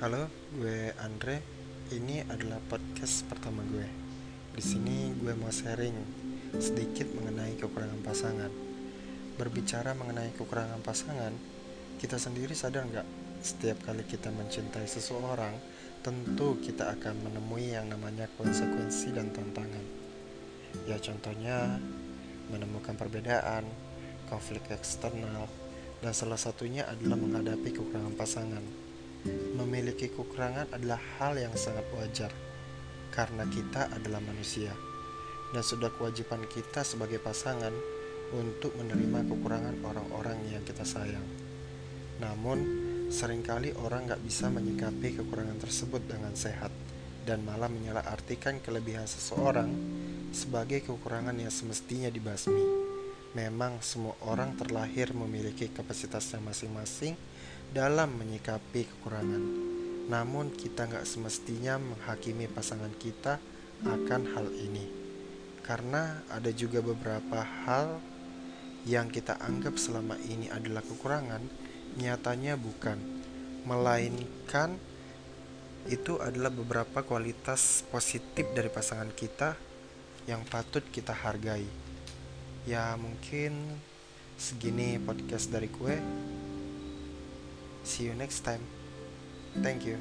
Halo, gue Andre. Ini adalah podcast pertama gue. Di sini gue mau sharing sedikit mengenai kekurangan pasangan. Berbicara mengenai kekurangan pasangan, kita sendiri sadar nggak? Setiap kali kita mencintai seseorang, tentu kita akan menemui yang namanya konsekuensi dan tantangan. Ya contohnya, menemukan perbedaan, konflik eksternal, dan salah satunya adalah menghadapi kekurangan pasangan. Memiliki kekurangan adalah hal yang sangat wajar karena kita adalah manusia dan sudah kewajiban kita sebagai pasangan untuk menerima kekurangan orang-orang yang kita sayang. Namun, sering kali orang gak bisa menyikapi kekurangan tersebut dengan sehat dan malah menyalahartikan kelebihan seseorang sebagai kekurangan yang semestinya dibasmi. Memang semua orang terlahir memiliki kapasitasnya masing-masing dalam menyikapi kekurangan. Namun kita nggak semestinya menghakimi pasangan kita akan hal ini. Karena ada juga beberapa hal yang kita anggap selama ini adalah kekurangan, nyatanya bukan. Melainkan itu adalah beberapa kualitas positif dari pasangan kita yang patut kita hargai. Ya mungkin segini podcast dari gue. See you next time. Thank you.